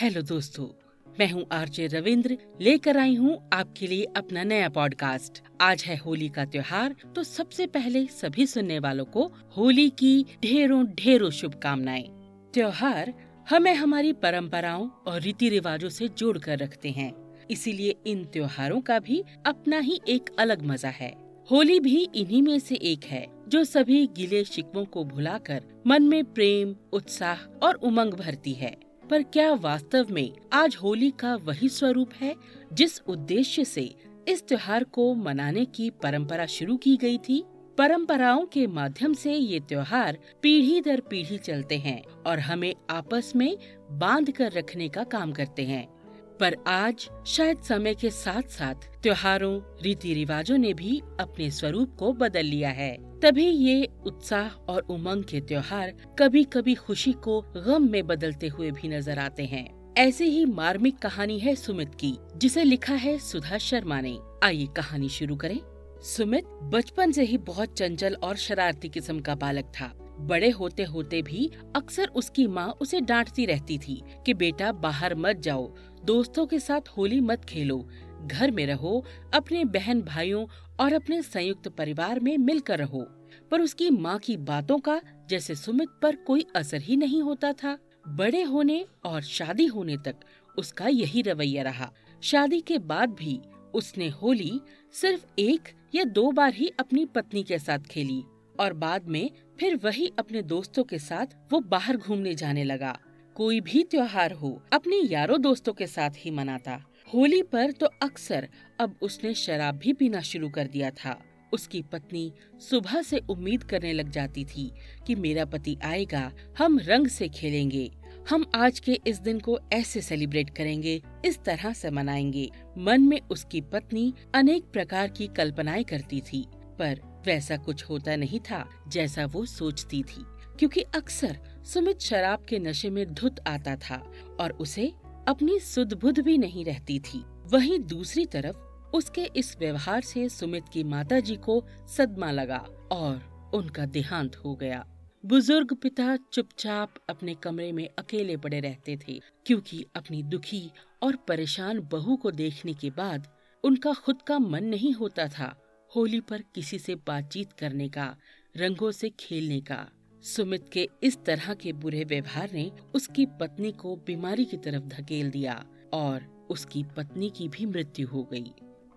Hello दोस्तों, मैं हूँ आरजे रविंद्र, लेकर आई हूँ आपके लिए अपना नया पॉडकास्ट आज है होली का त्योहार तो सबसे पहले सभी सुनने वालों को होली की ढेरों ढेरों शुभकामनाएँ। त्योहार हमें हमारी परंपराओं और रीति रिवाजों से जोड़ कर रखते हैं। इसीलिए इन त्योहारों का भी अपना ही एक अलग मज़ा है। होली भी इन्हीं में से एक है, जो सभी गिले शिकवों को भुलाकर मन में प्रेम, उत्साह और उमंग भरती है। पर क्या वास्तव में आज होली का वही स्वरूप है जिस उद्देश्य से इस त्योहार को मनाने की परंपरा शुरू की गई थी? परंपराओं के माध्यम से ये त्योहार पीढ़ी दर पीढ़ी चलते हैं और हमें आपस में बाँध कर रखने का काम करते हैं। पर आज शायद समय के साथ साथ त्योहारों रीति रिवाजों ने भी अपने स्वरूप को बदल लिया है। तभी ये उत्साह और उमंग के त्योहार कभी कभी खुशी को गम में बदलते हुए भी नज़र आते हैं। ऐसे ही मार्मिक कहानी है सुमित की, जिसे लिखा है सुधा शर्मा ने। आइए कहानी शुरू करें। सुमित बचपन से ही बहुत चंचल और शरारती किस्म का बालक था। बड़े होते होते भी अक्सर उसकी माँ उसे डांटती रहती थी कि, बेटा, बाहर मत जाओ। दोस्तों के साथ होली मत खेलो। घर में रहो, अपने बहन भाइयों और अपने संयुक्त परिवार में मिलकर रहो। पर उसकी माँ की बातों का जैसे सुमित पर कोई असर ही नहीं होता था। बड़े होने और शादी होने तक उसका यही रवैया रहा। शादी के बाद भी उसने होली सिर्फ़ एक या दो बार ही अपनी पत्नी के साथ खेली और बाद में फिर वही अपने दोस्तों के साथ वो बाहर घूमने जाने लगा। कोई भी त्योहार हो, अपने यारों दोस्तों के साथ ही मनाता। होली पर तो अक्सर अब उसने शराब भी पीना शुरू कर दिया था। उसकी पत्नी सुबह से उम्मीद करने लग जाती थी कि मेरा पति आएगा, हम रंग से खेलेंगे। हम आज के इस दिन को ऐसे सेलिब्रेट करेंगे, इस तरह से मनाएँगे। मन में उसकी पत्नी अनेक प्रकार की कल्पनाएँ करती थी, पर वैसा कुछ होता नहीं था जैसा वो सोचती थी, क्योंकि अक्सर सुमित शराब के नशे में धुत आता था और उसे अपनी सुध बुध भी नहीं रहती थी। वहीं दूसरी तरफ़ उसके इस व्यवहार से सुमित की माताजी को सदमा लगा और उनका देहांत हो गया। बुज़ुर्ग पिता चुपचाप अपने कमरे में अकेले पड़े रहते थे, क्योंकि अपनी दुखी और परेशान बहू को देखने के बाद उनका खुद का मन नहीं होता था होली पर किसी से बातचीत करने का, रंगों से खेलने का। सुमित के इस तरह के बुरे व्यवहार ने उसकी पत्नी को बीमारी की तरफ़ धकेल दिया और उसकी पत्नी की भी मृत्यु हो गई।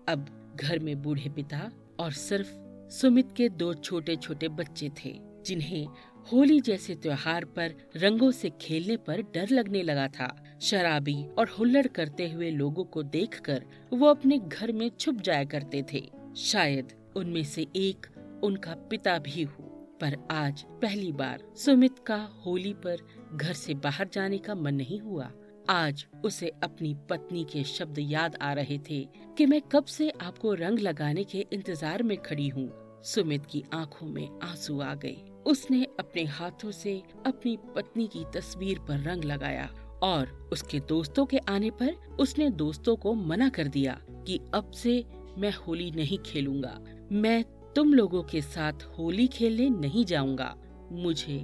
अब घर में बूढ़े पिता और सिर्फ़ सुमित के दो छोटे छोटे बच्चे थे, जिन्हें होली जैसे त्योहार पर रंगों से खेलने पर डर लगने लगा था। शराबी और हुल्लड़ करते हुए लोगों को देखकर वो अपने घर में छुप जाया करते थे। शायद उनमें से एक उनका पिता भी हो। पर आज पहली बार सुमित का होली पर घर से बाहर जाने का मन नहीं हुआ। आज उसे अपनी पत्नी के शब्द याद आ रहे थे कि मैं कब से आपको रंग लगाने के इंतज़ार में खड़ी हूँ। सुमित की आँखों में आँसू आ गए। उसने अपने हाथों से अपनी पत्नी की तस्वीर पर रंग लगाया और उसके दोस्तों के आने पर उसने दोस्तों को मना कर दिया कि अब से मैं होली नहीं खेलूँगा। मैं तुम लोगों के साथ होली खेलने नहीं जाऊँगा। मुझे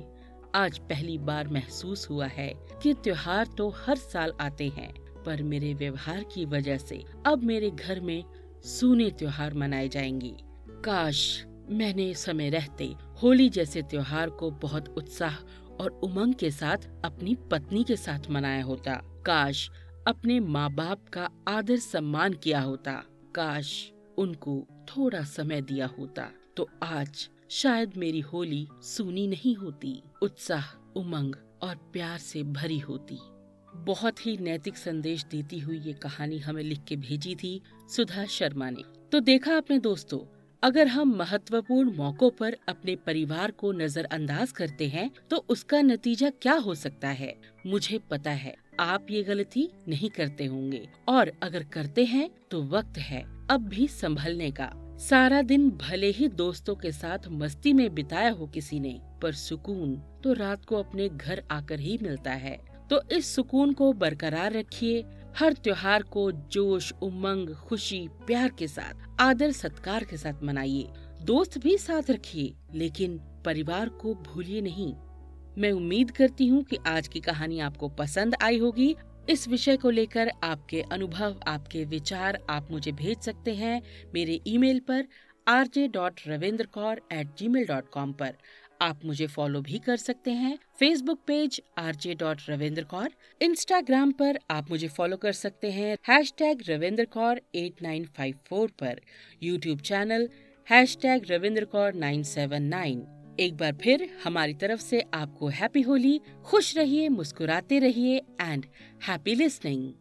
आज पहली बार महसूस हुआ है कि त्योहार तो हर साल आते हैं, पर मेरे व्यवहार की वजह से अब मेरे घर में सूने त्योहार मनाए जाएँगे। काश मैंने समय रहते होली जैसे त्योहार को बहुत उत्साह और उमंग के साथ अपनी पत्नी के साथ मनाया होता। काश अपने माँ बाप का आदर सम्मान किया होता। काश उनको थोड़ा समय दिया होता तो आज शायद मेरी होली सूनी नहीं होती। उत्साह, उमंग और प्यार से भरी होती। बहुत ही नैतिक संदेश देती हुई ये कहानी हमें लिख के भेजी थी सुधा शर्मा ने। तो देखा आपने दोस्तों, अगर हम महत्वपूर्ण मौकों पर अपने परिवार को नजरअंदाज करते हैं तो उसका नतीजा क्या हो सकता है? मुझे पता है, आप ये गलती नहीं करते होंगे। और अगर करते हैं तो वक्त है। अब भी संभलने का। सारा दिन भले ही दोस्तों के साथ मस्ती में बिताया हो किसी ने, पर सुकून तो रात को अपने घर आकर ही मिलता है। तो इस सुकून को बरकरार रखिए, हर त्योहार को जोश, उमंग, खुशी, प्यार के साथ, आदर, सत्कार के साथ मनाइए। दोस्त भी साथ रखिए, लेकिन परिवार को भूलिए नहीं। मैं उम्मीद करती हूँ कि आज की कहानी आपको पसंद आई होगी इस विषय को लेकर आपके अनुभव, आपके विचार आप मुझे भेज सकते हैं मेरे ईमेल पर R J dot Ravinder Kaur at Gmail dot com पर। आप मुझे फॉलो भी कर सकते हैं। Facebook page R J dot Ravinder Kaur Instagram पर आप मुझे फॉलो कर सकते हैं। Hashtag Ravinder Kaur at nine five four पर। YouTube channel hashtag Ravinder Kaur nine seven nine एक बार फिर हमारी तरफ़ से आपको हैप्पी होली खुश रहिए, मुस्कुराते रहिए एंड हैप्पी लिसनिंग